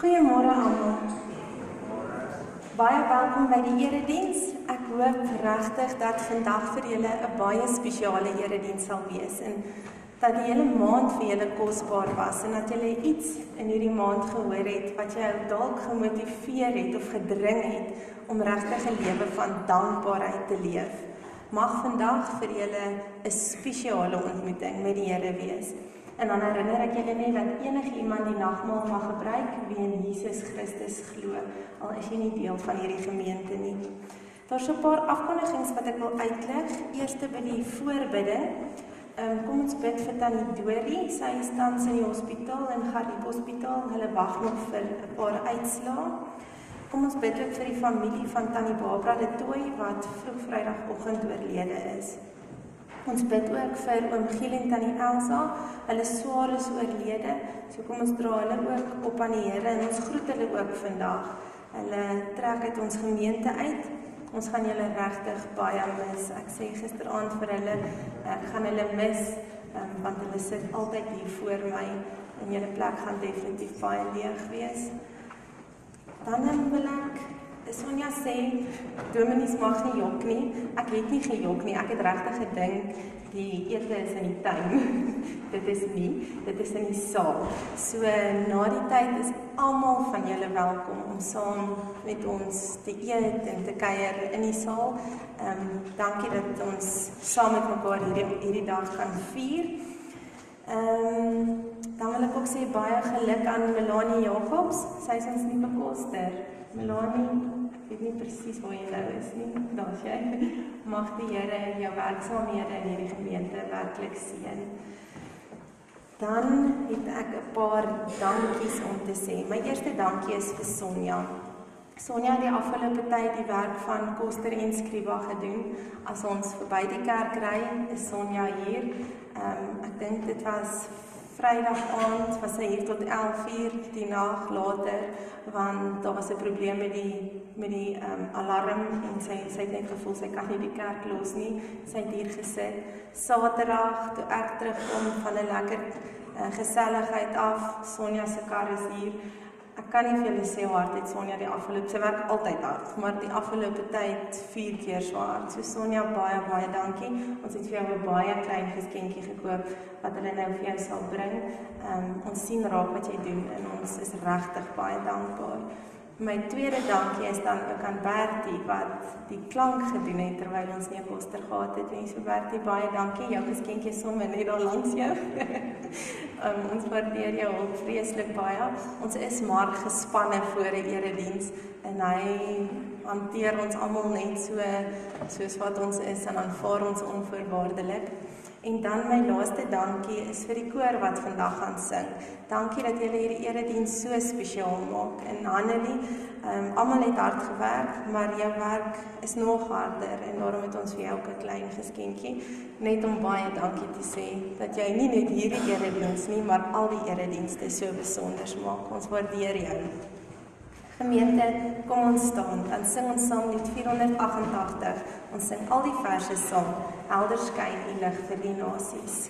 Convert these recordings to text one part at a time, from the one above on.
Goeiemôre almal. Baie welkom by die erediens. Ek hoop regtig dat vandag vir julle 'n baie spesiale erediens sal wees en dat die hele maand vir julle kosbaar was en dat julle iets in hierdie maand gehoor het wat jou dalk gemotiveer het of gedring het om regtig 'n lewe van dankbaarheid te leef. Mag vandag vir julle 'n spesiale ontmoeting met die Here wees. En dan herinner ek julle net dat enige iemand die nagmaal mag gebruik wie in Jesus Christus glo, al is jy nie deel van hierdie gemeente nie. Daar's 'n paar afkondigings wat ek wil uitlig. Eerste by die voorbidde. Ehm um, kom ons bid vir Tannie Dorie. Sy is tans in die hospitaal in Gariep Hospitaal. Hulle wag nog vir 'n paar uitslae. Kom ons bid ook vir die familie van Tannie Barbara de Tooi wat vroeg Vrydagoggend oorlede is. Ons bid ook vir oom Giel en tannie Elsa. Hulle swaar is oorlede. So kom ons dra hulle ook op aan die Here en ons groet hulle ook vandag. Hulle trek uit ons gemeente uit. Ons gaan julle regtig baie mis. Ek sê gisteraand vir hulle, ek gaan hulle mis um, want hulle sit altyd hier voor my en julle plek gaan definitief baie leeg wees. Dan wil ek Sonja sê dominees mag nie jok nie. Ek het nie gejok nie. Ek het regtig gedink die ete is in die tuin. dit is nie, dit is in die saal. So na die tyd is almal van julle welkom om saam met ons te eet en te kuier in die saal. Ehm um, dankie dat ons saam met mekaar hierdie hierdie dag kan vier. Ehm um, dan wil ek ook sê baie geluk aan Melanie Jacobs. Sy is ons nuwe koster. Melanie weet nie presies waar jy nou is nie. Daar's jy. Mag die Here jou werksaamhede in hierdie gemeente werklik seën. Dan het ek 'n paar dankies om te sê. My eerste dankie is vir Sonja. Sonja het die afgelope tyd die werk van koster en skrywa gedoen. As ons verby die kerk ry, is Sonja hier. Ehm um, ek dink dit was Vrydag aand was sy hier tot 11:00 die nag later want daar was 'n probleem met die met die um, alarm en sy sy het net gevoel sy kan nie die kerk los nie. Sy het hier gesit. Saterdag toe ek terugkom van 'n lekker uh, geselligheid af, Sonja se kar is hier. Ek kan nie vir julle sê hoe hard het Sonja die afgelope sy werk altyd hard, maar die afgelope tyd 4 keer so hard. So Sonja, baie baie dankie. Ons het vir jou 'n baie klein geskenkie gekoop wat hulle nou vir jou sal bring. Ehm um, ons sien raak wat jy doen en ons is regtig baie dankbaar. My tweede dankie is dan ook aan Bertie wat die klank gedoen het terwyl ons nie 'n poster gehad het nie. So Bertie, baie dankie. Jou geskenkie sommer net daar langs jou. um, ons waardeer jou ook vreeslik baie. Ons is maar gespanne voor 'n erediens en hy hanteer ons almal net so soos wat ons is en aanvaar ons onvoorwaardelik. En dan my laaste dankie is vir die koor wat vandag gaan sing. Dankie dat julle hierdie erediens so spesiaal maak. En Hanelie, ehm um, almal het hard gewerk, maar jou werk is nog harder en daarom het ons vir jou 'n klein geskenkie net om baie dankie te sê dat jy nie net hierdie erediens nie, maar al die eredienste so besonder maak. Ons waardeer jou. Gemeente, kom ons staan, dan sing ons saam lied 488. Ons sing al die verse saam. Helder skyn die lig vir die nasies.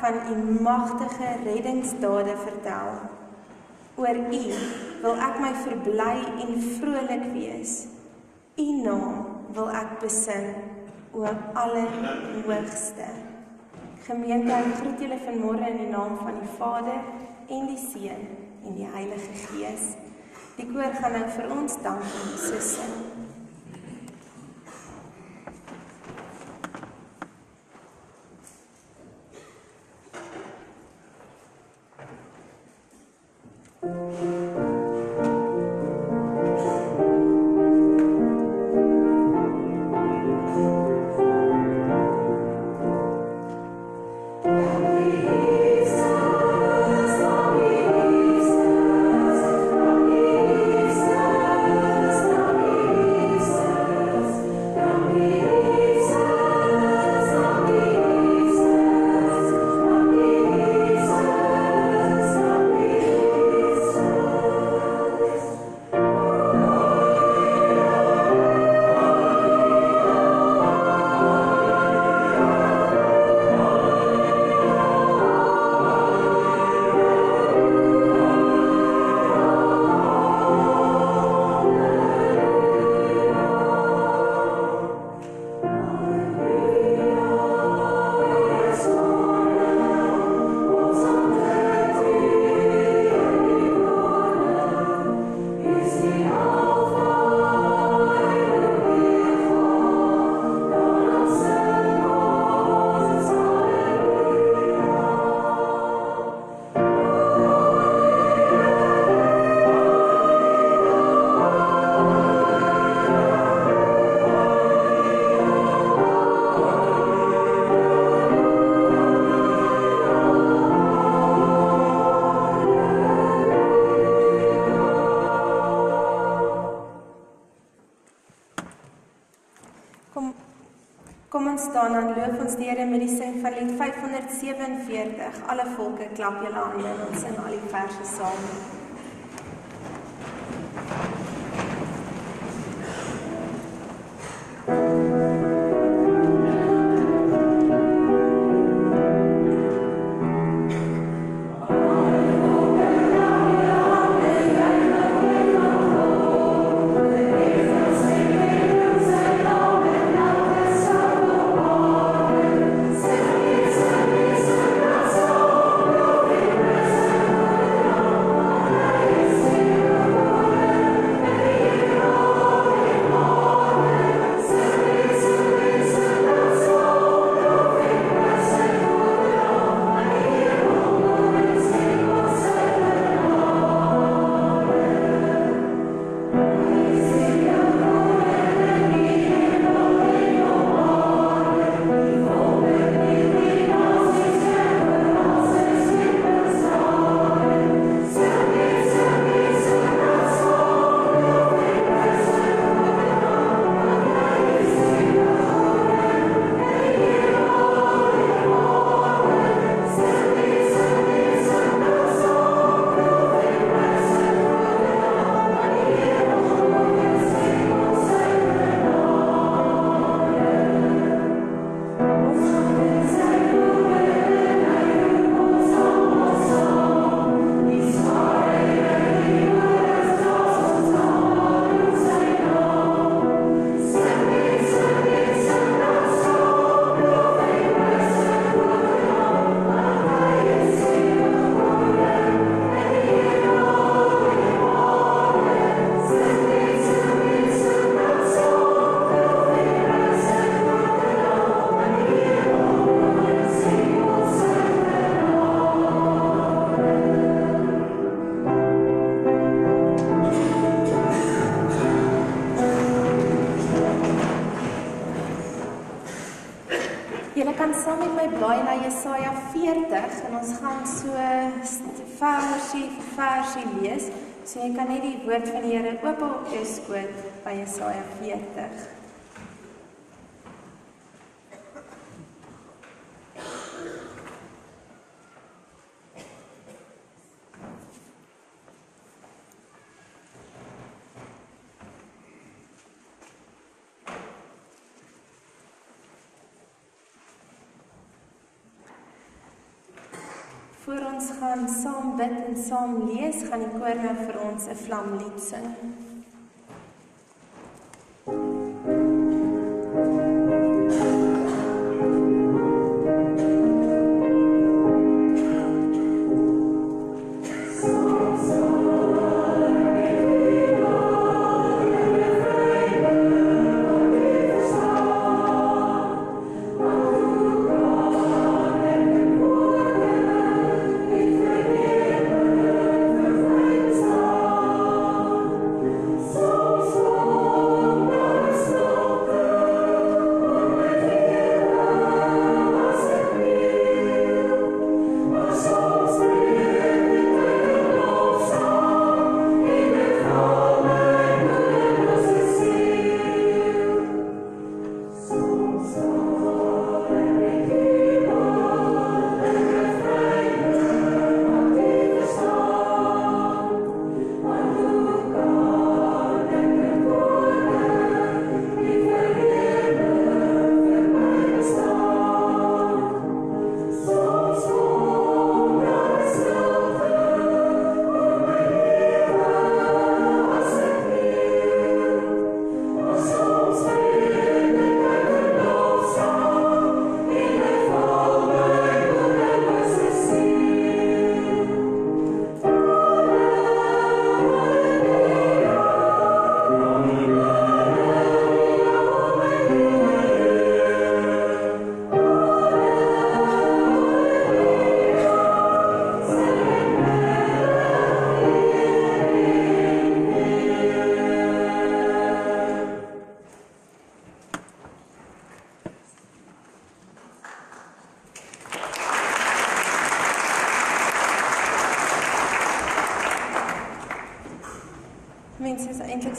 Van U magtige reddingsdade vertel. Oor U wil ek my verbly en vrolik wees. U naam wil ek besing, o Allerhoogste. Gemeente, ek groet julle vanmôre in die naam van die Vader en die Seun en die Heilige Gees. Die koor gaan nou vir ons dank en so sing. Staan dan loof ons die Here met die sing van lied 547. Alle volke klap julle hande ons sing al die verse saam. So jy kan net die woord van die Here oop op jou skoot by Jesaja 40. Voor ons gaan saam bid en saam lees, gaan die koor nou vir ons 'n vlamlied sing.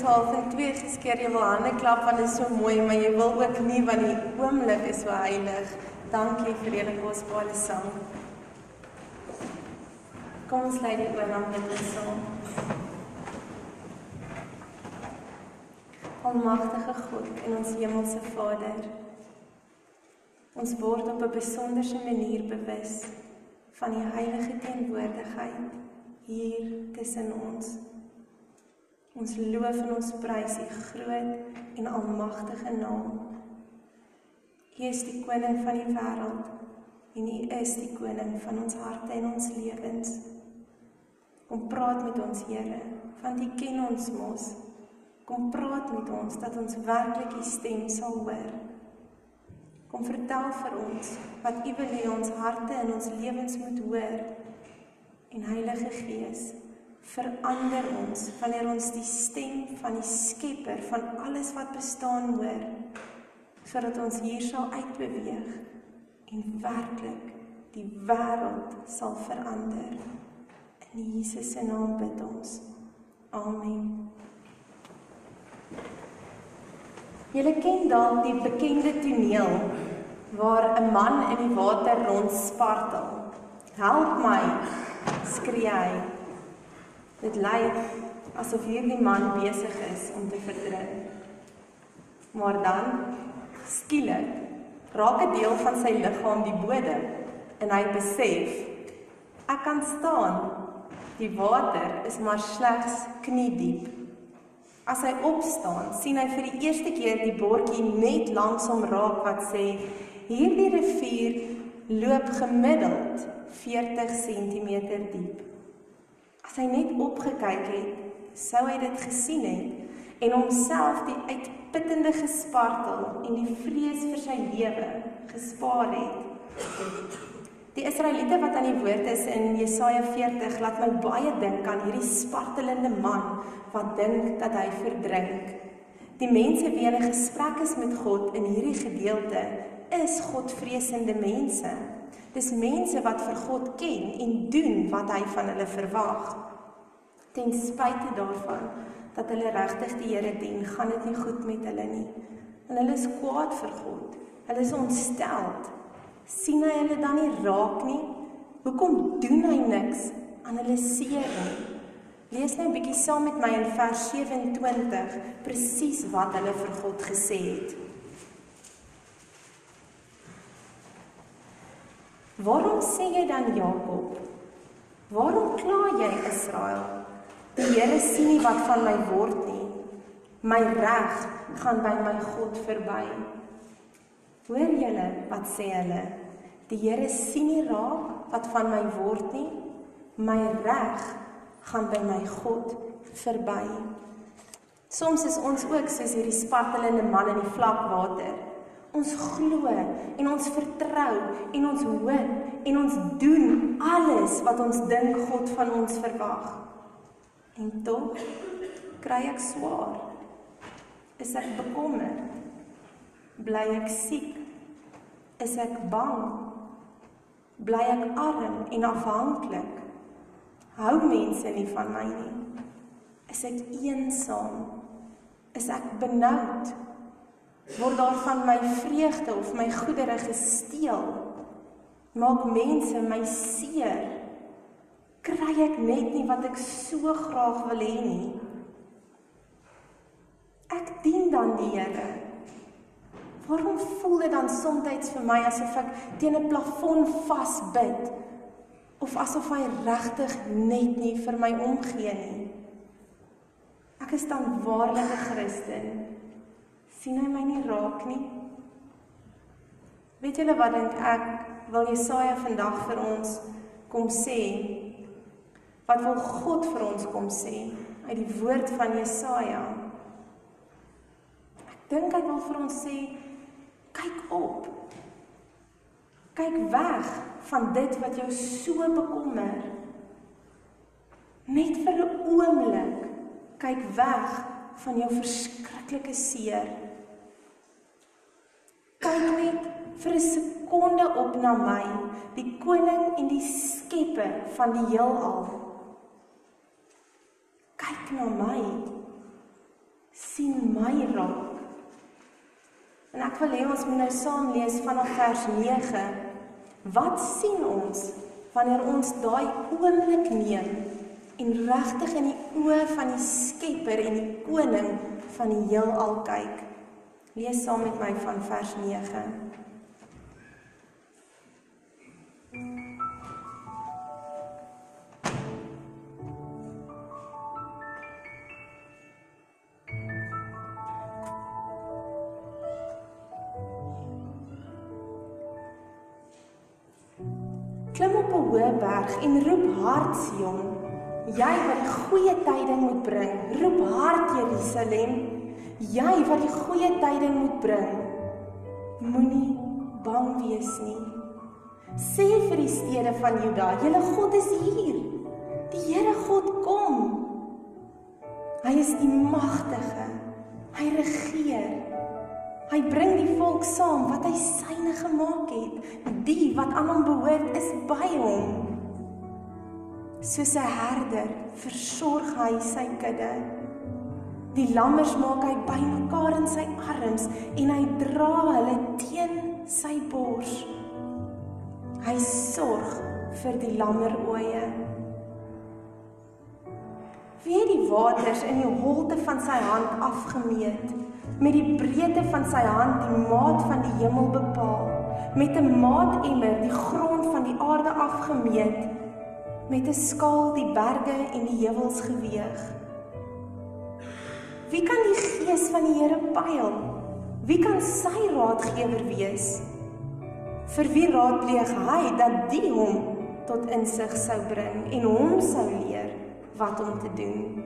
Is half in twee geskeer. Jy wil hande klap want dit is so mooi, maar jy wil ook nie want die oomblik is so heilig. Dankie vir julle kosbare sang. Kom ons lei die oornam met ons saam. Almagtige God en ons hemelse Vader. Ons word op 'n besonderse manier bewus van die heilige teenwoordigheid hier tussen ons. Ons loof en ons prys U groot en almagtige naam. U is die koning van die wêreld en U is die koning van ons harte en ons lewens. Kom praat met ons Here, want U ken ons mos. Kom praat met ons dat ons werklik U stem sal hoor. Kom vertel vir ons wat U wil hê ons harte en ons lewens moet hoor. En Heilige Gees, verander ons wanneer ons die stem van die Skepper van alles wat bestaan hoor sodat ons hier sal uitbeweeg en werklik die wêreld sal verander. In Jesus se naam bid ons. Amen. Julle ken dalk die bekende toneel waar 'n man in die water rondspartel. Help my skree hy Dit lyk asof hierdie man besig is om te verdrink. Maar dan skielik raak 'n deel van sy liggaam die bodem en hy besef ek kan staan. Die water is maar slegs kniediep. As hy opstaan, sien hy vir die eerste keer die bordjie net langs hom raak wat sê hierdie rivier loop gemiddeld 40 cm diep. As hy net opgekyk het, sou hy dit gesien het en homself die uitputtende gespartel en die vrees vir sy lewe gespaar het. Die Israeliete wat aan die woord is in Jesaja 40 laat my baie dink aan hierdie spartelende man wat dink dat hy verdrink. Die mense wie in 'n gesprek is met God in hierdie gedeelte is Godvreesende mense. Dis mense wat vir God ken en doen wat hy van hulle verwag. Ten spyte daarvan dat hulle regtig die Here dien, gaan dit nie goed met hulle nie. En hulle is kwaad vir God. Hulle is ontsteld. sien hy hulle dan nie raak nie? Hoekom doen hy niks aan hulle seer nie? Lees net 'n bietjie saam met my in vers 27 presies wat hulle vir God gesê het. Waarom sê jy dan Jakob, Waarom kla jy Israel? Die Here sien nie wat van my word nie. My reg gaan by my God verby. Hoor julle wat sê hulle? Die Here sien nie raak wat van my word nie. My reg gaan by my God verby. Soms is ons ook soos hierdie spartelende man in die vlak water. Ons glo en ons vertrou en ons hoop en ons doen alles wat ons dink God van ons verwag. En tog kry ek swaar. Is ek bekommerd? Bly ek siek? Is ek bang? Bly ek arm en afhanklik? Hou mense nie van my nie? Is ek eensaam? Is ek benoud? Word daar van my vreugde of my goedere gesteel? Maak mense my seer? Kry ek net nie wat ek so graag wil hê nie? Ek dien dan die Here. Waarom voel dit dan soms vir my asof ek teen 'n plafon vasbid of asof hy regtig net nie vir my omgee nie? Ek is dan waarlik 'n Christen sien hy my nie raak nie. Weet julle wat dink ek wil Jesaja vandag vir ons kom sê? Wat wil God vir ons kom sê uit die woord van Jesaja? Ek dink hy wil vir ons sê kyk op. Kyk weg van dit wat jou so bekommer. Net vir 'n oomblik kyk weg van jou verskriklike seer kyk net vir 'n sekonde op na my, die koning en die skepper van die heelal. Kyk na my. sien my raak. En ek wil hê ons moet nou saam lees vanaf vers 9. Wat sien ons wanneer ons daai oomblik neem en regtig in die oë van die skepper en die koning van die heelal kyk? Lees saam met my van vers 9. Klim op 'n hoë berg en roep hard Sion. Jy wat goeie tyding moet bring, roep hard Jerusalem. Jy wat die goeie tyding moet bring, moenie bang wees nie. Sê vir die stede van Juda, julle God is hier. Die Here God kom. Hy is die magtige. Hy regeer. Hy bring die volk saam wat hy syne gemaak het. Die wat aan hom behoort is by hom. Soos 'n herder versorg hy sy kudde. Die lammers maak hy bymekaar in sy arms en hy dra hulle teen sy bors. Hy sorg vir die lammeroeie. Wie die waters in die holte van sy hand afgemeet? Met die breedte van sy hand die maat van die hemel bepaal. Met 'n maatemmer die grond van die aarde afgemeet. Met 'n skaal die berge en die heuwels geweeg. Wie kan die gees van die Here pyl? Wie kan sy raadgewer wees? Vir wie raadpleeg hy dat die hom tot insig sou bring en hom sou leer wat om te doen?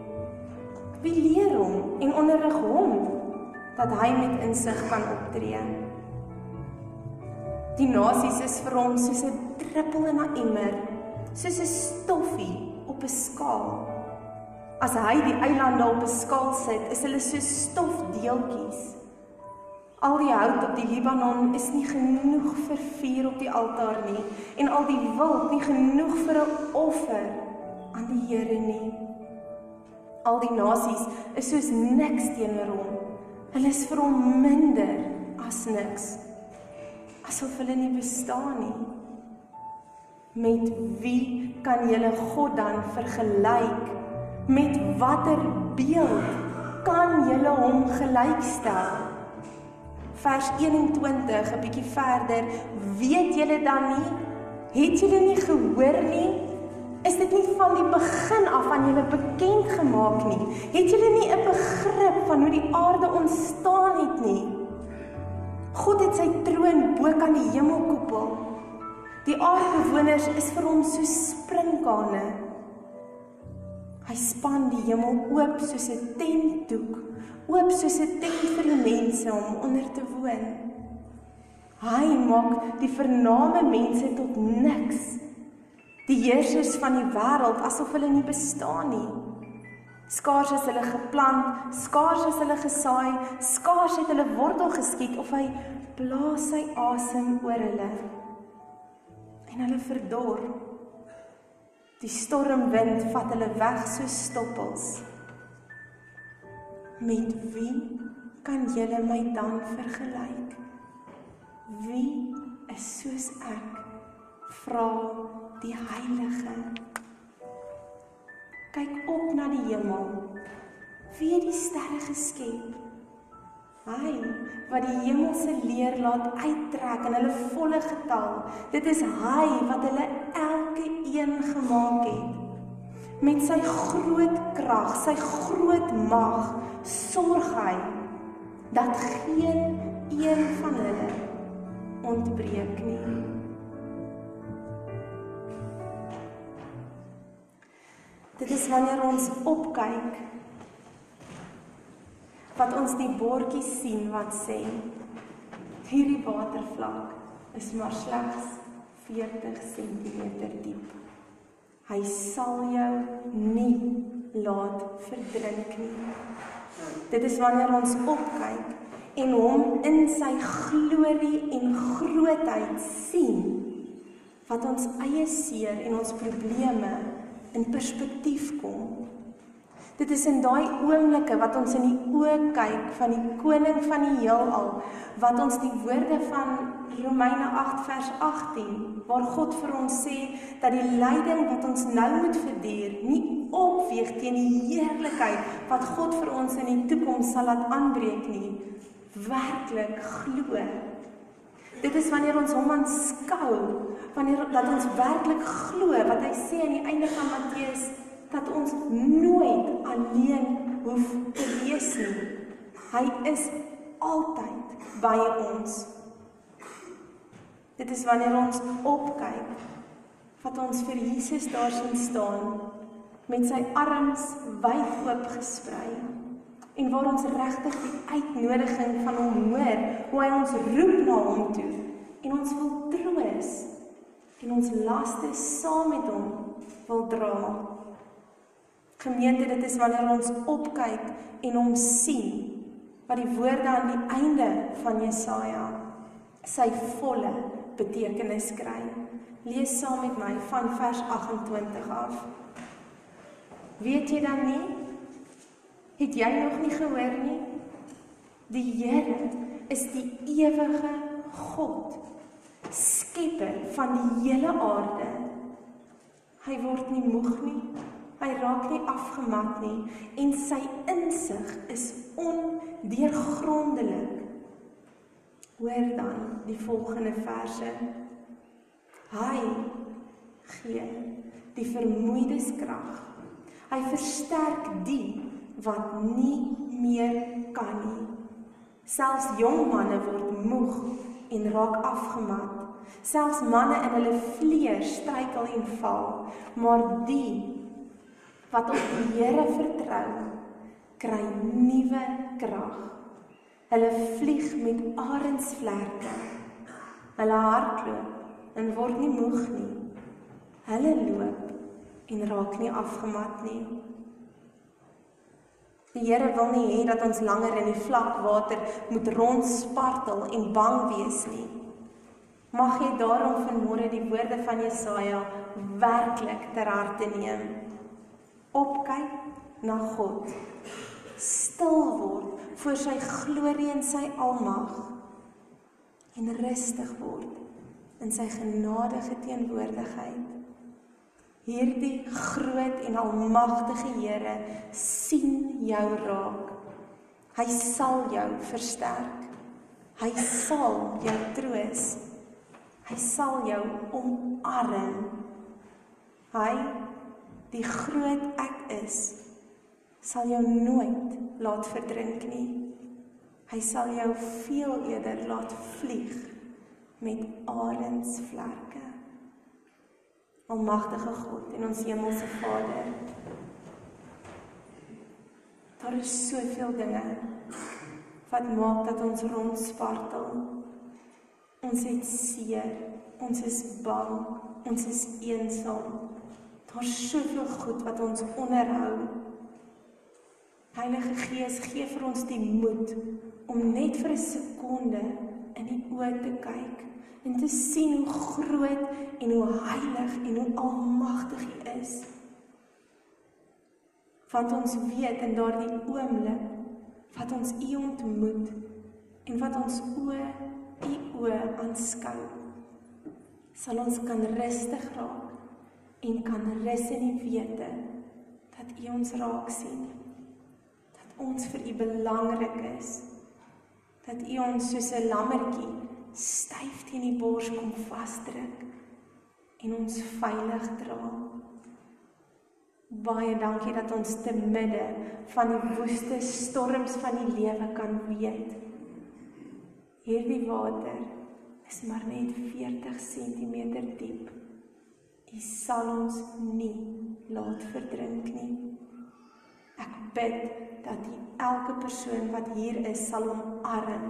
Wie leer hom en onderrig hom dat hy met insig kan optree? Die nasies is vir hom soos 'n druppel in 'n emmer, soos 'n stoffie op 'n skaal. As hy die eilande op 'n skaal sit, is hulle so stofdeeltjies. Al die hout op die Libanon is nie genoeg vir vuur op die altaar nie en al die wild nie genoeg vir 'n offer aan die Here nie. Al die nasies is soos niks teenoor hom. Hulle is vir hom minder as niks. Asof hulle nie bestaan nie. Met wie kan jy God dan vergelyk? Met watter beeld kan julle hom gelykstel? Vers 21 'n bietjie verder, weet julle dan nie? Het julle nie gehoor nie? Is dit nie van die begin af aan julle bekend gemaak nie? Het julle nie 'n begrip van hoe die aarde ontstaan het nie? God het sy troon bo kan die hemelkoepel. Die aardbewoners is vir hom so sprinkane. Hy span die hemel oop soos 'n tentdoek, oop soos 'n tent vir die mense om onder te woon. Hy maak die vername mense tot niks. Die heersers van die wêreld asof hulle nie bestaan nie. Skaars is hulle geplant, skaars is hulle gesaai, skaars het hulle wortel geskiet of hy blaas sy asem oor hulle. En hulle verdor. Die stormwind vat hulle weg soos stoppels. Met wie kan julle my dan vergelyk? Wie is soos ek? Vra die heilige kyk op na die hemel. Wie het die sterre geskep? Hy wat die hemelse leer laat uittrek in hulle volle getal. Dit is hy wat hulle elke een gemaak het. Met sy groot krag, sy groot mag, sorg hy dat geen een van hulle ontbreek nie. Dit is wanneer ons opkyk wat ons die bordjie sien wat sê hierdie watervlak is maar slegs 40 cm diep. Hy sal jou nie laat verdrink nie. Dit is wanneer ons opkyk en hom in sy glorie en grootheid sien wat ons eie seer en ons probleme in perspektief kom. Dit is in daai oomblikke wat ons in die oë kyk van die koning van die heelal wat ons die woorde van Romeine 8 vers 18 waar God vir ons sê dat die lyding wat ons nou moet verduur nie opweeg teen die heerlikheid wat God vir ons in die toekoms sal laat aanbreek nie werklik glo. Dit is wanneer ons hom aanskou, wanneer dat ons werklik glo wat hy sê aan die einde van Matteus dat ons nooit alleen hoef te wees nie. Hy is altyd by ons. Dit is wanneer ons opkyk wat ons vir Jesus daar sien staan met sy arms wyd oop gesprei en waar ons regtig die uitnodiging van hom hoor, hoe hy ons roep na hom toe en ons wil troos en ons laste saam met hom wil dra. Gemeente, dit is wanneer ons opkyk en hom sien wat die woorde aan die einde van Jesaja sy volle betekenis kry. Lees saam met my van vers 28 af. Weet jy dan nie Het jy nog nie gehoor nie? Die Here is die ewige God, skepper van die hele aarde. Hy word nie moeg nie. Hy raak nie afgemat nie en sy insig is ondeurgrondelik. Hoor dan die volgende verse. Hy gee die vermoeides krag. Hy versterk die wat nie meer kan nie. Selfs jong manne word moeg en raak afgemat. Selfs manne in hulle vlees struikel en val, maar die wat op die Here vertrou, kry nuwe krag. Hulle vlieg met arensvlerke. Hulle hardloop en word nie moeg nie. Hulle loop en raak nie afgemat nie. Die Here wil nie hê dat ons langer in die vlak water moet rondspartel en bang wees nie. Mag jy daarom vanmôre die woorde van Jesaja werklik ter harte neem. Opkyk na God. Stil word voor sy glorie en sy almag en rustig word in sy genadige teenwoordigheid. Hierdie groot en almagtige Here sien jou raak. Hy sal jou versterk. Hy sal jou troos. Hy sal jou omarm. Hy die groot ek is sal jou nooit laat verdrink nie. Hy sal jou veel eerder laat vlieg met arensvlerke. Almagtige God en ons hemelse Vader. Daar is soveel dinge wat maak dat ons rondspartel. Ons het seer, ons is bang, ons is eensaam. Daar's soveel goed wat ons onderhou. Heilige Gees gee vir ons die moed om net vir 'n sekonde in die oë te kyk en te sien hoe groot en hoe heilig en hoe almagtig U is. Want ons weet in daardie oomblik wat ons U ontmoet en wat ons oë U oë aanskou, sal ons kan rustig raak en kan rus in die wete dat U ons raak sien. Dat ons vir U belangrik is. Dat U ons soos 'n lammetjie styf teen die bors kom vasdruk en ons veilig dra. Baie dankie dat ons te midde van die woeste storms van die lewe kan weet. Hierdie water is maar net 40 cm diep. U sal ons nie laat verdrink nie. Ek bid dat U elke persoon wat hier is sal omarm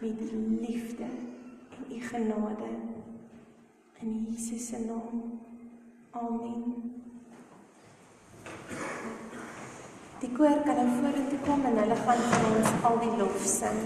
met liefde en u genade in Jesus se naam. Amen. Die koor kan nou vorentoe kom en hulle gaan vir ons al die lof sing.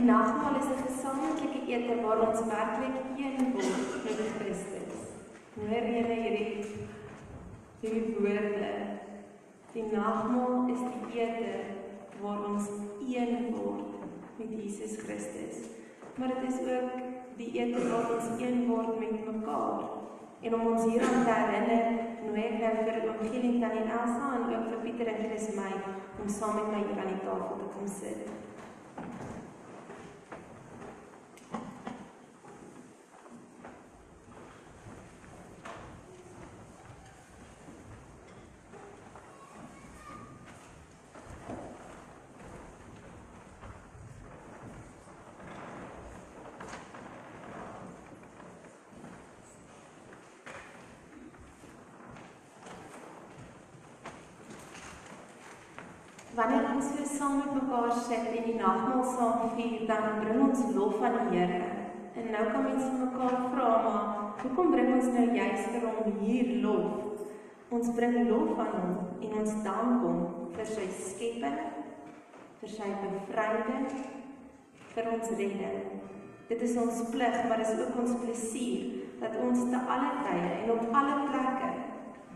Die nagmaal is 'n gesamentlike ete waar ons werklik een word met Christus. Hoor julle hierdie hierdie woorde? Die nagmaal is die ete waar ons een word met Jesus Christus. Maar dit is ook die ete waar ons een word met mekaar. En om ons hieraan te herinner, nooi ek nou vir Evangelie Tannie Elsa en ook vir Pieter en Chris my om saam met my hier aan die tafel te kom sit. Wanneer ons so saam met mekaar sit en die nagmaal saam vier, dan bring ons lof aan die Here. En nou kan mense mekaar vra, maar hoekom bring ons nou juis vir hom hier lof? Ons bring lof aan hom en ons dank hom vir sy skepping, vir sy bevryding, vir ons redding. Dit is ons plig, maar is ook ons plesier dat ons te alle tye en op alle plekke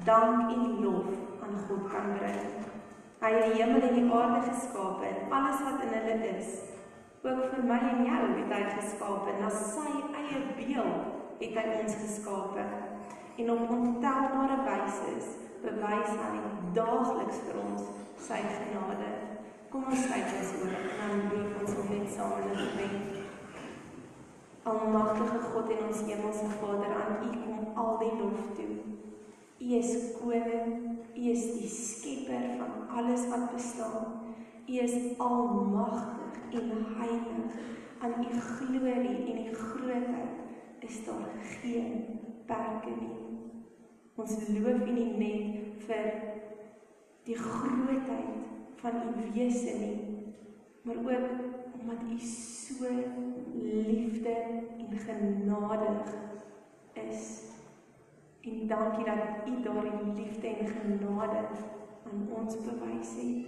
dank en lof aan God kan bring. Hy het die hemel en die aarde geskape en alles wat in hulle is. Ook vir my en jou het hy geskape na sy eie beeld het hy ons geskape. En op ontelbare wyse bewys hy daagliks vir ons sy genade. Kom ons kyk eens oor en loof ons hom net saam in gebed. Almagtige God en ons hemelse Vader, aan U kom al die lof toe. U is koning, U is die skepper van alles wat bestaan. U is almagtig en heilig. Aan U glorie en U grootheid is daar geen perke nie. Ons loof U nie net vir die grootheid van U wese nie, maar ook omdat U so liefde en genadig is. En dankie dat U daardie liefde en genade aan ons bewys het.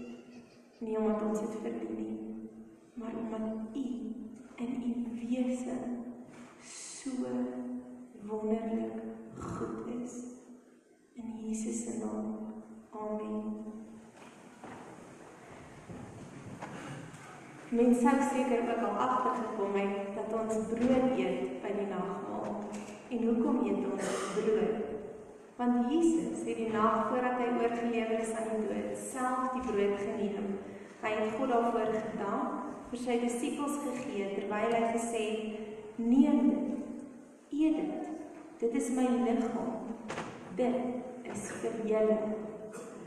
Nie omdat ons dit verdien nie, maar omdat U in U wese so wonderlik goed is. In Jesus se naam. Amen. Mense sou seker ook al agtergekom het dat ons brood eet by die nagmaal. En hoekom eet ons brood? Want Jesus het die nag voordat hy oorgelewer is aan die dood, self die brood geneem. Hy het God daarvoor gedank, vir sy disippels gegee terwyl hy gesê het: "Neem dit. Eet dit. Dit is my liggaam. Dit is vir julle.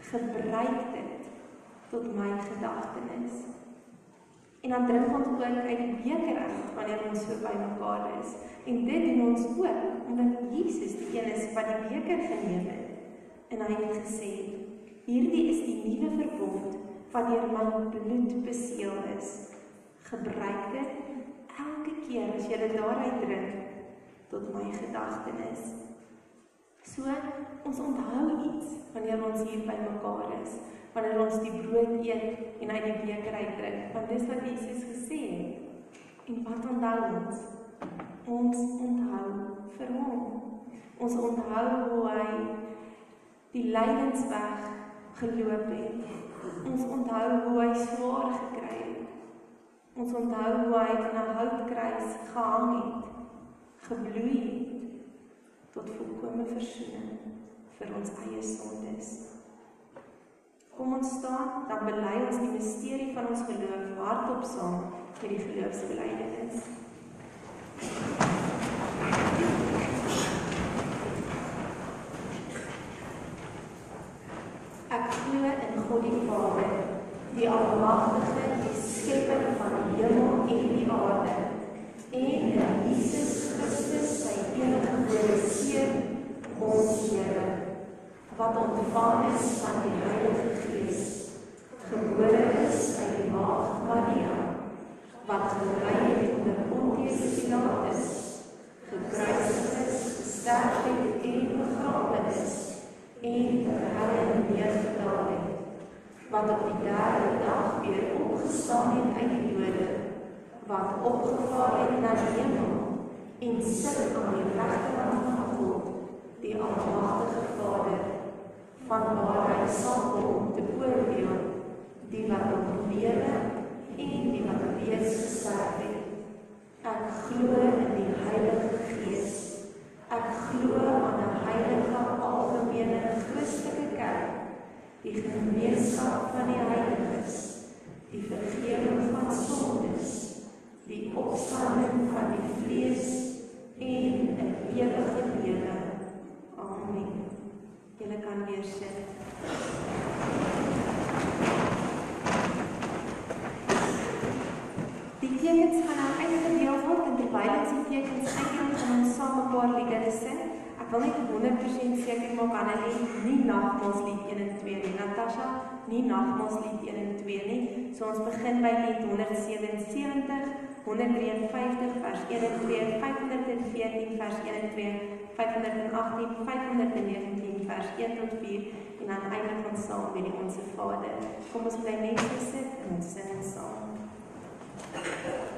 Gebruik dit tot my gedagtenis." En dan drink ons ook uit die beker uit wanneer ons so by mekaar is. En dit doen ons ook omdat Jesus die een is wat die beker geneem het. En hy het gesê: "Hierdie is die nuwe verbond wat deur my bloed beseël is. Gebruik dit elke keer as jy dit daaruit drink tot my gedagtenis." So ons onthou iets wanneer ons hier by mekaar is wanneer ons die brood eet en uit die beker uitdrink, want dis wat Jesus gesê het. En wat onthou ons? Ons onthou vir hom. Ons onthou hoe hy die lydensweg geloop het. Ons onthou hoe hy swaar gekry het. Ons onthou hoe hy aan 'n houtkruis gehang het, gebloei het tot volkomme verzoening vir ons eie sondes. Kom ons staan, dan bely ons die misterie van ons geloof hardop saam met die geloofsbelijdenis. Ek glo in God die Vader, die almagtige, die skepper van die hemel en die aarde, en in Jesus Christus, sy enige gebore seun, ons Here, wat ontvang is van die Heilige gebore is uit die maag Maria, wat gelei het onder Pontius Pilatus, gekruisig is, gesterf het en begrawe is, en vir hulle neergedaal het, wat op die derde dag weer opgestaan het uit die dode, wat opgevaar het na die hemel en sit aan die regterkant van God, die Almagtige Vader, van waar hy sal kom te oordeel die wat nog lewe en die wat reeds gesterf het. Ek glo in die Heilige Gees. Ek glo aan 'n heilige algemene Christelike kerk, die gemeenskap van die heiliges, die vergifnis van sondes, die opstanding van die vlees en 'n ewige lewe. Amen. Julle kan weer sit. Tekens gaan nou uitgedeel word en terwyl ons die tekens uitdeel, gaan ons saam 'n paar liedere sing. Ek wil net 100% seker maak aan hulle nie nagmaalslied 1 en 2 nie. Natasha, nie nagmaalslied 1 en 2 nie. So ons begin by lied 177, 153 vers 1 en 2, 514 vers 1 en 2, 518, 519 vers 1 tot 4 en dan eindig ons saam met die Onse Vader. Kom ons bly net sit en ons sing saam. Amen.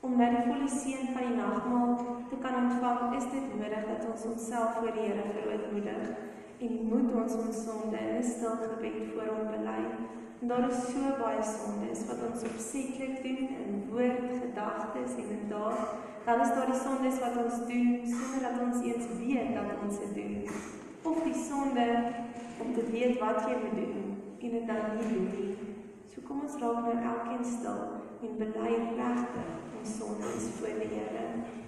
Om na die volle seën van die nagmaal te kan ontvang, is dit nodig dat ons onsself voor die Here verootmoedig en moet ons ons sonde in 'n stil gebed voor hom bely. En daar is so baie sondes wat ons opsetlik doen in woord, gedagtes en in daad. Dan is daar die sondes wat ons doen sonder dat ons eens weet dat ons dit doen. Of die sonde om te weet wat jy moet doen en dit dan nie doen nie. So kom ons raak nou elkeen stil en bely regtig ons sondes voor die Here.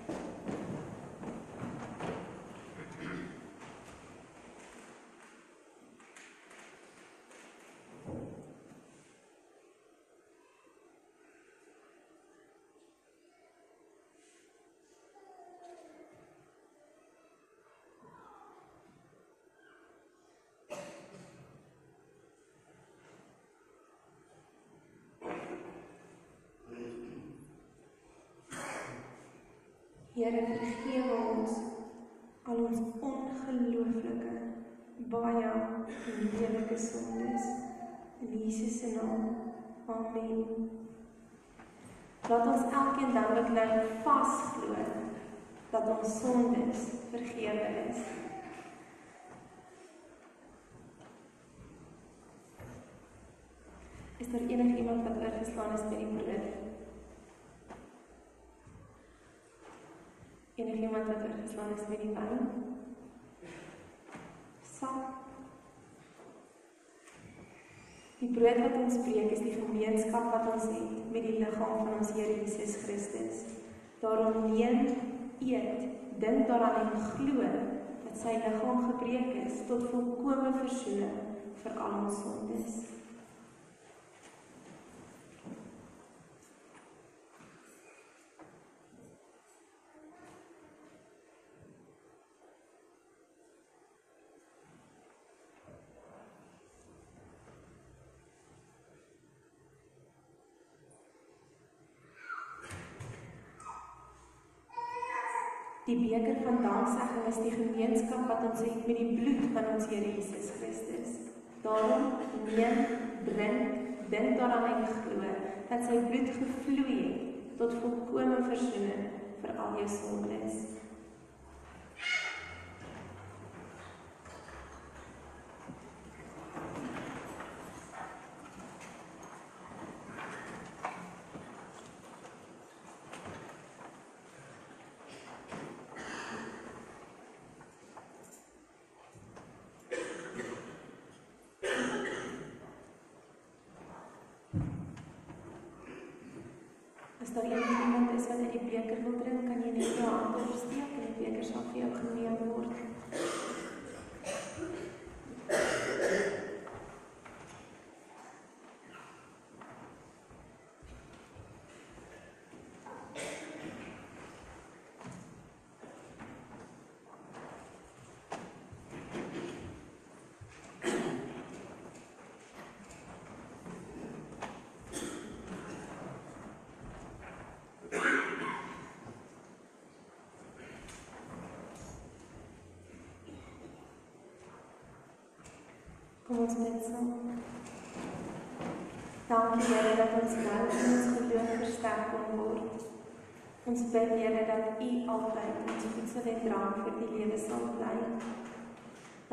Here vergewe ons al ons ongelooflike baie lelike sondes in Jesus se naam. Amen. Laat ons elkeen dan ook nou vasglo dat ons sondes vergewe is. Is daar enigiemand wat oorgeslaan is met die brood? Enige iemand wat oorgeslaan is met die wyn? Sap. Die brood wat ons breek is die gemeenskap wat ons het met die liggaam van ons Here Jesus Christus. Daarom neem, eet, dink daaraan en glo dat sy liggaam gebreek is tot volkomme verzoening vir al ons sondes. Die beker van danksegging is die gemeenskap wat ons het met die bloed van ons Here Jesus Christus. Daarom neem, drink, dink daaraan en glo dat sy bloed gevloei het tot volkomme verzoening vir al jou sondes. As daar iemand is wat uit die beker wil drink, kan jy net jou hand opsteek en die beker sal vir jou geneem word. Kom ons bid saam. Dankie Here dat ons nou in ons geloof versterk kon word. Ons bid Here dat U altyd ons voedsel en drank vir die lewe sal bly.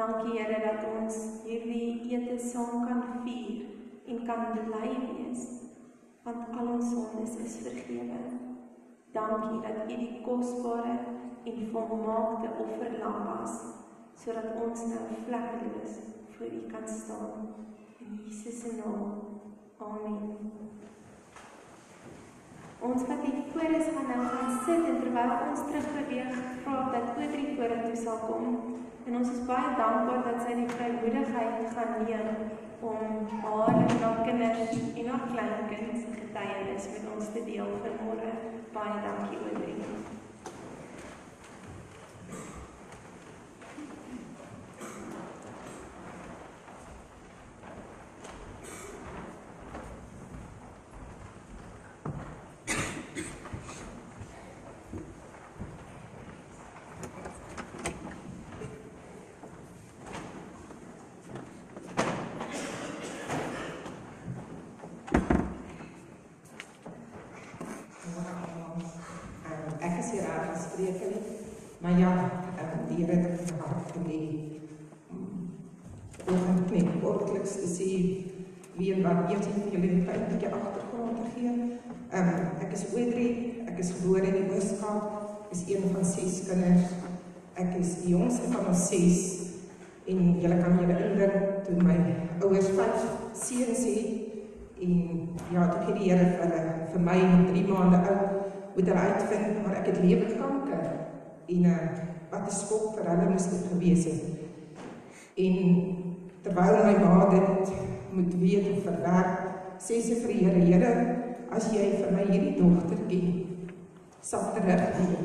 Dankie Here dat ons hierdie ete saam kan vier en kan bly wees want al ons sondes is vergewe. Dankie dat U die kosbare en volmaakte offerlam was sodat ons nou vlekkeloos voor U kan staan. In Jesus se naam. Amen. Ons wat hier voor is gaan nou gaan sit en terwyl ons terug beweeg, vra dat Petrie vorentoe sal kom. En ons is baie dankbaar dat sy die vrymoedigheid gaan neem om haar en haar kinders en haar kleinkinders getuienis met ons te deel vanmôre. Baie dankie Petrie. Maar ja, um, die Here het my hart gelê. Om net kortliks te sê wie en wat eers vir julle 'n bietjie agtergrond te gee. Ehm um, ek is Oudrey, ek is gebore in die Ooskaap, is een van ses kinders. Ek is die jongste van ons ses en julle kan julle indink toe my ouers vyf seuns het en ja, toe gee die Here vir hulle vir my 3 maande oud moet hulle uitvind maar ek het lewerkanker en uh, wat 'n skok vir hulle moes dit gewees het. En terwyl my ma dit moet weet of verwerk, sê sy vir die Here, Here, as jy vir my hierdie dogtertjie sal teruggee.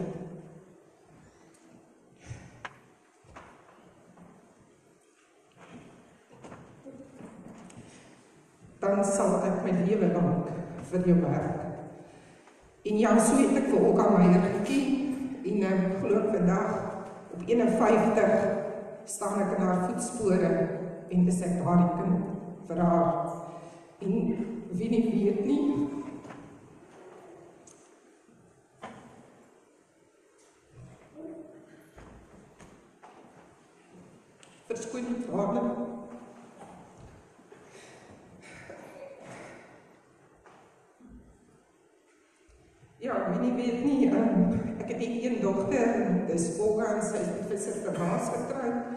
Dan sal ek my lewe lank vir jou werk. En ja, so het ek vir Olga Meyer geken en ek um, glo vandag op 51 staan ek in haar voetspore en dis ek daardie kind vir haar. En wie nie weet nie. Verskoon die trane. Ja, wie nie weet nie, um, ek het net een dogter, dis Olga en sy is met sy verhaas getroud.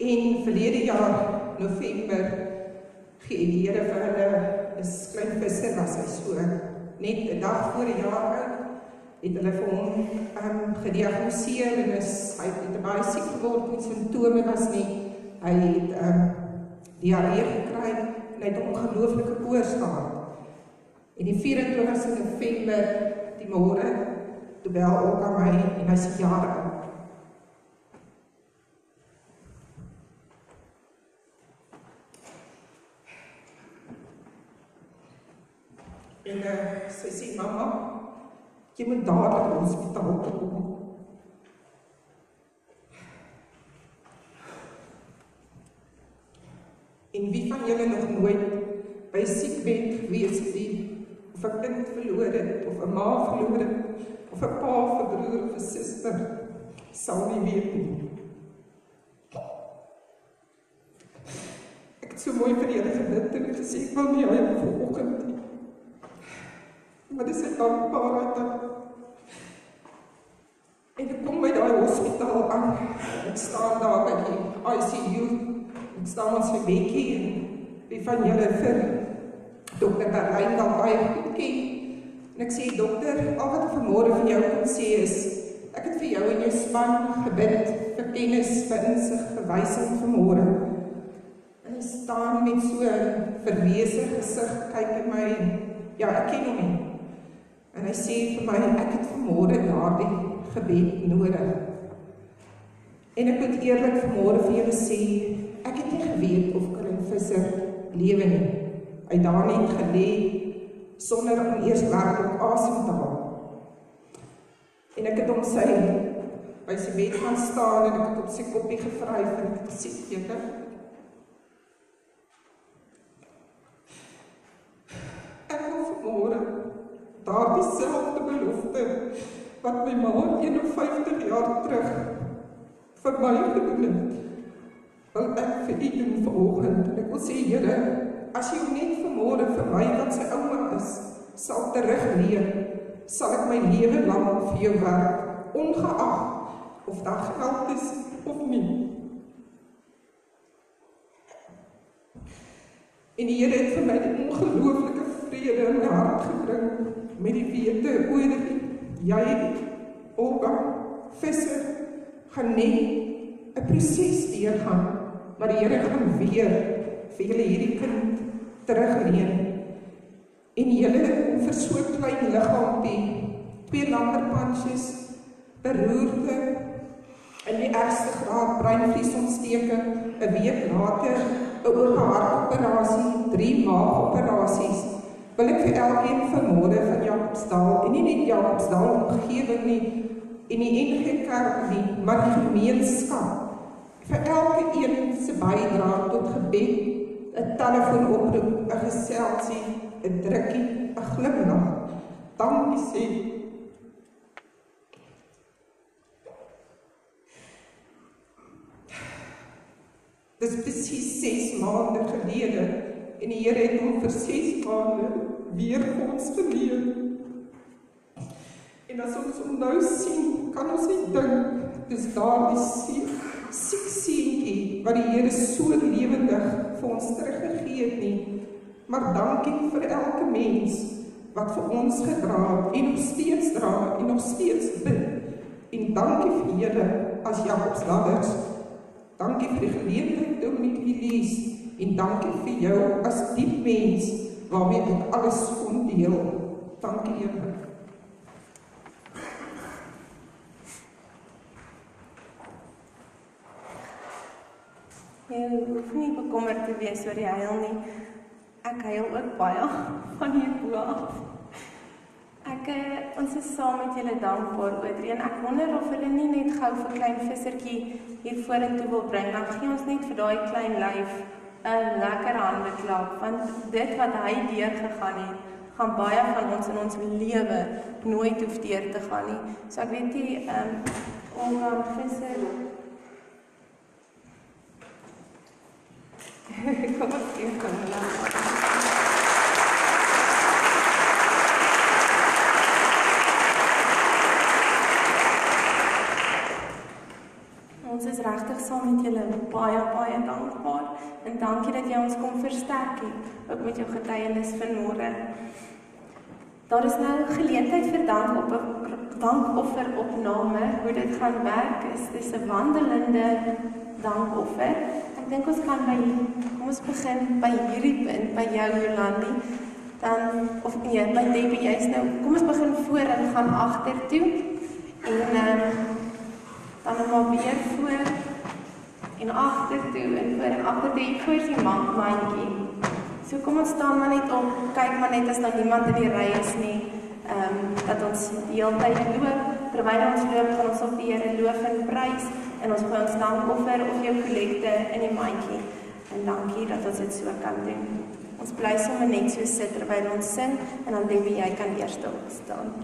En verlede jaar November gee die Here vir hulle 'n klein visser was hy so net 'n dag voor die jaar oud het hulle vir hom um, gediagnoseer en is hy het baie siek geword met simptome was nie hy het um, diarree gekry en hy het ongelooflike koors gehad en die 24 November die môre toe bel ook aan my en hy sê jare En uh, sy sê mamma, jy moet dadelik hospitaal toe kom. En wie van julle nog nooit by siekbed gewees het nie, of 'n kind verloor het of 'n ma verloor het of 'n pa of 'n broer of 'n suster sal nie weet nie. Ek het so mooi vir julle gebid en gesê ek wil nie hy vanoggend nie. Wat is dit dankbaarheid dan? En ek kom by daai hospitaal aan. Ek staan daar by die ICU. Ek staan ons vir Bekkie en wie van julle vir dokter Berlyn dan baie goed ken. En ek sê dokter, al wat ek vanmôre vir jou kan sê is ek het vir jou en jou span gebid vir kennis, vir insig, vir wysing vanmôre. En hy staan met so 'n verwese gesig kyk in my ja, ek ken hom nie. En hy sê vir my ek het vanmôre daardie gebed nodig. En ek moet eerlik vanmôre vir julle sê, ek het nie geweet of Karin Visser lewe nie. Hy daar net gelê sonder om eers werklik asem te haal. En ek het hom sy by sy bed gaan staan en ek het op sy koppie gevryf en ek het gesê, "Jette, ek wil vanmôre daardie selfde belofte wat my ma 51 jaar terug vir my gedoen het. Wil ek vir u doen vanoggend. Ek wil sê Here, as u net vanmôre vir my wat sy ouma is, sal terugleer, sal ek my lewe lank vir jou werk, ongeag of daar geld is of nie. En die Here het vir my 'n ongelooflike vrede in my hart gebring met die wete oor jy Olga visser gaan net 'n proses deurgaan maar die Here gaan weer vir julle hierdie kind terugreën. En julle vir so klein liggaampie twee langer punches beroerte in die ergste graad breinvliesontsteking 'n week later 'n oop hartoperasie drie maagoperasies wil ek vir elkeen vanmôre van Jakobsdal en nie net Jakobsdal omgewing nie en die NG Kerk nie, maar die gemeenskap vir elke een se bydrae tot gebed, 'n telefoonoproep, 'n geselsie, 'n drukkie, 'n glimlag. Dankie sê. Dis presies 6 maande gelede en die Here het hom vir 6 maande weer ons geleen. En as ons hom nou sien, kan ons nie dink dis daardie siek seentjie wat die Here so lewendig vir ons teruggegee het nie. Maar dankie vir elke mens wat vir ons gedra het en nog steeds dra en nog steeds bid. En dankie vir julle as Jakobsladders. Dankie vir die geleentheid om met u lees en dankie vir jou as die mens waarmee ek alles kon deel. Dankie Here. Jy hoef nie bekommerd te wees oor die huil nie. Ek huil ook baie van hier bo af. Ek eh, ons is saam met julle dankbaar oor dit. Ek wonder of hulle nie net gou vir klein vissertjie hier vorentoe wil bring. Dan gee ons net vir daai klein lyf 'n lekker hande klap want dit wat hy deur gegaan het, gaan baie van ons in ons lewe nooit hoef deur te gaan nie. So ek weet nie ehm um, Olga visser Kyk kom hulle. Ons is regtig saam met julle baie baie dankbaar en dankie dat jy ons kom versterk het ook met jou getuienis vanmôre. Daar is nou geleentheid vir dank op 'n dankofferopname. Hoe dit gaan werk is dis 'n wandelende dankoffer. Ek dink ons kan by kom ons begin by hierdie punt by jou Jolandi. Dan of nee, by Debbie jy's nou. Kom ons begin voor en gaan agtertoe. En ehm um, dan maar weer voor en agtertoe en voor en agtertoe hier voor die mandjie. So kom ons staan maar net op. Kyk maar net as daar niemand in die ry is nie. Ehm um, dat ons die hele tyd loop terwyl ons loop gaan ons op die Here loof en prys en ons gaan ons dankoffer of jou kollekte in die mandjie. En dankie dat ons dit so kan doen. Ons bly sommer net so sit terwyl ons sing en dan dink jy kan weer stil staan.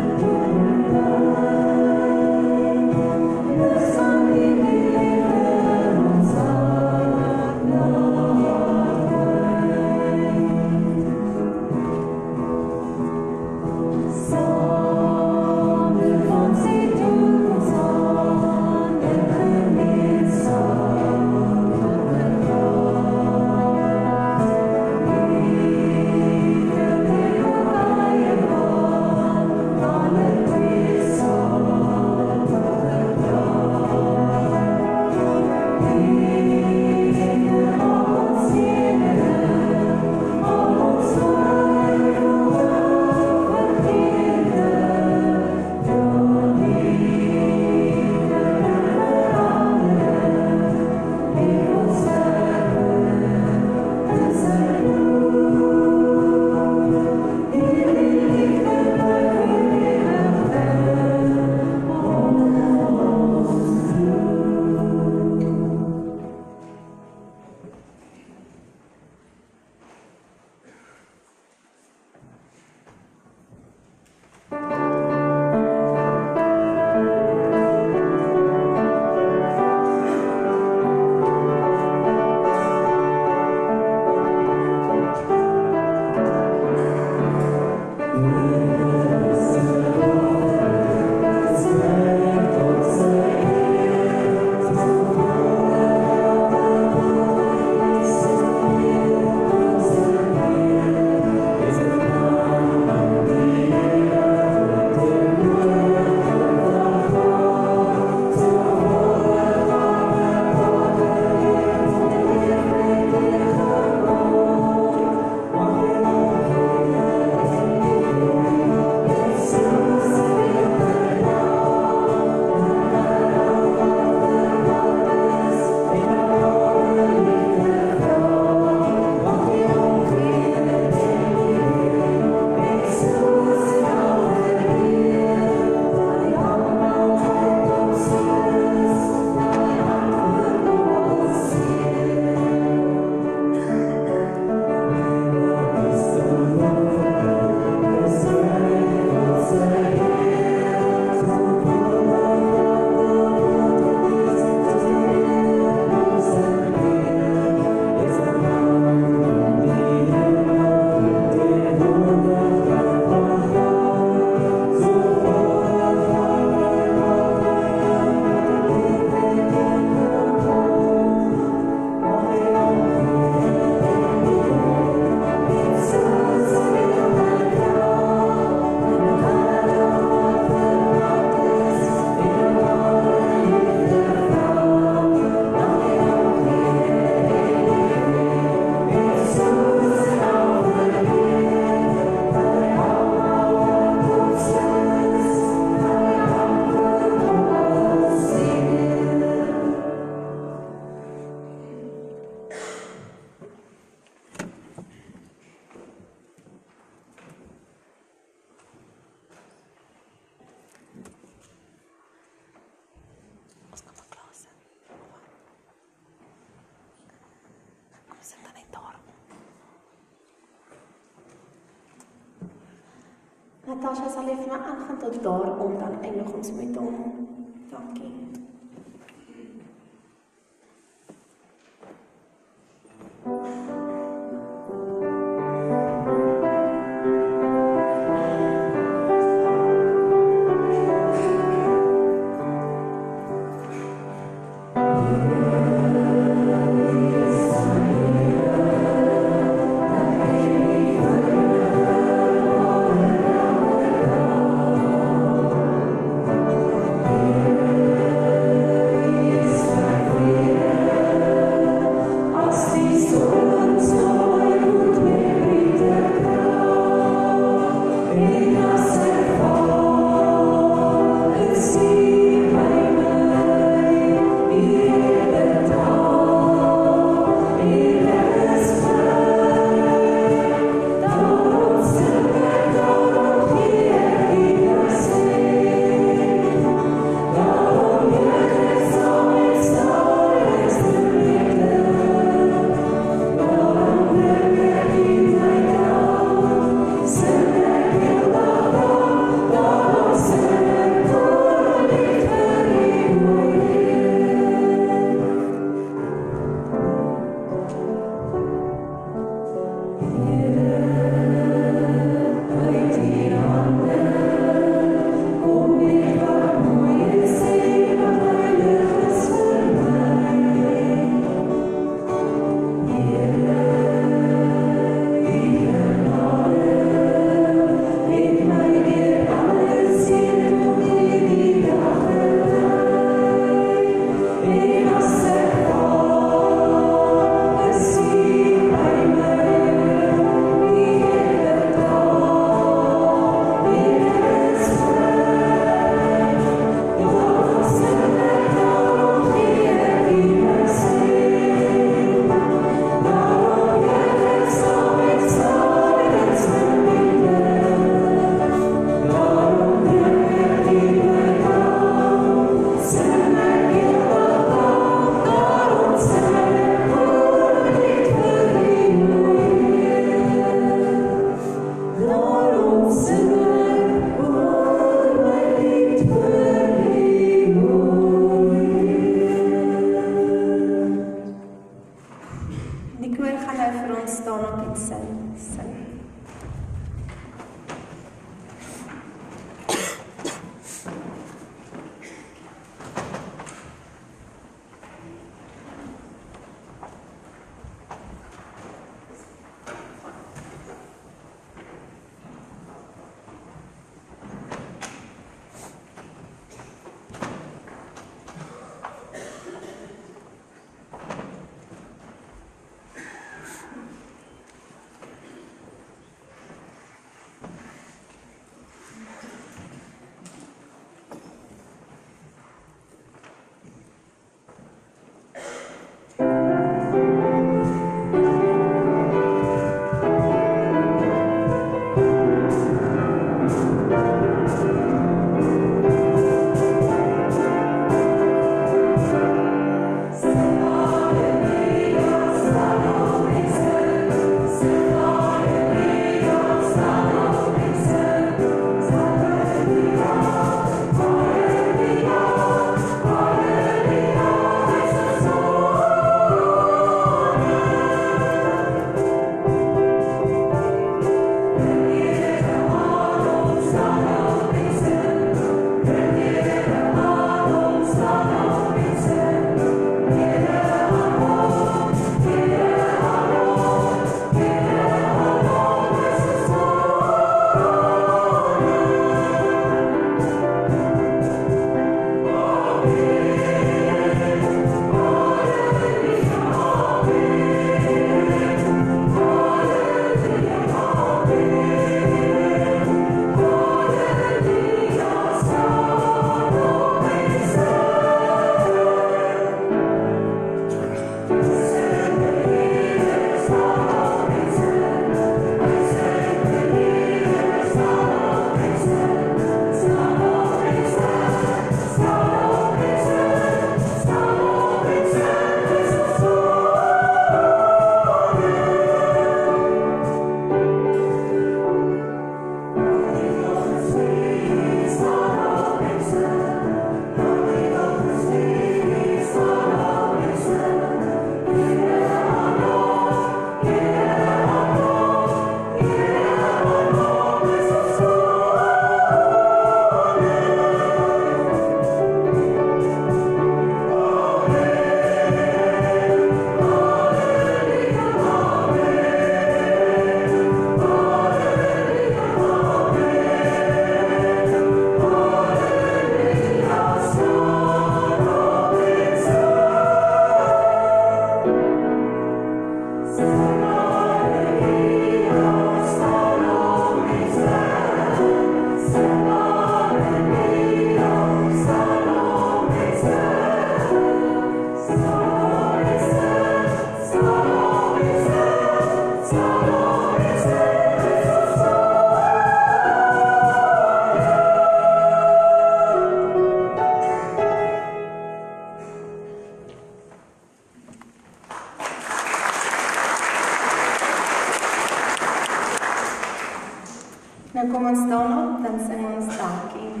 Ne comandano, dan siamo stanchi.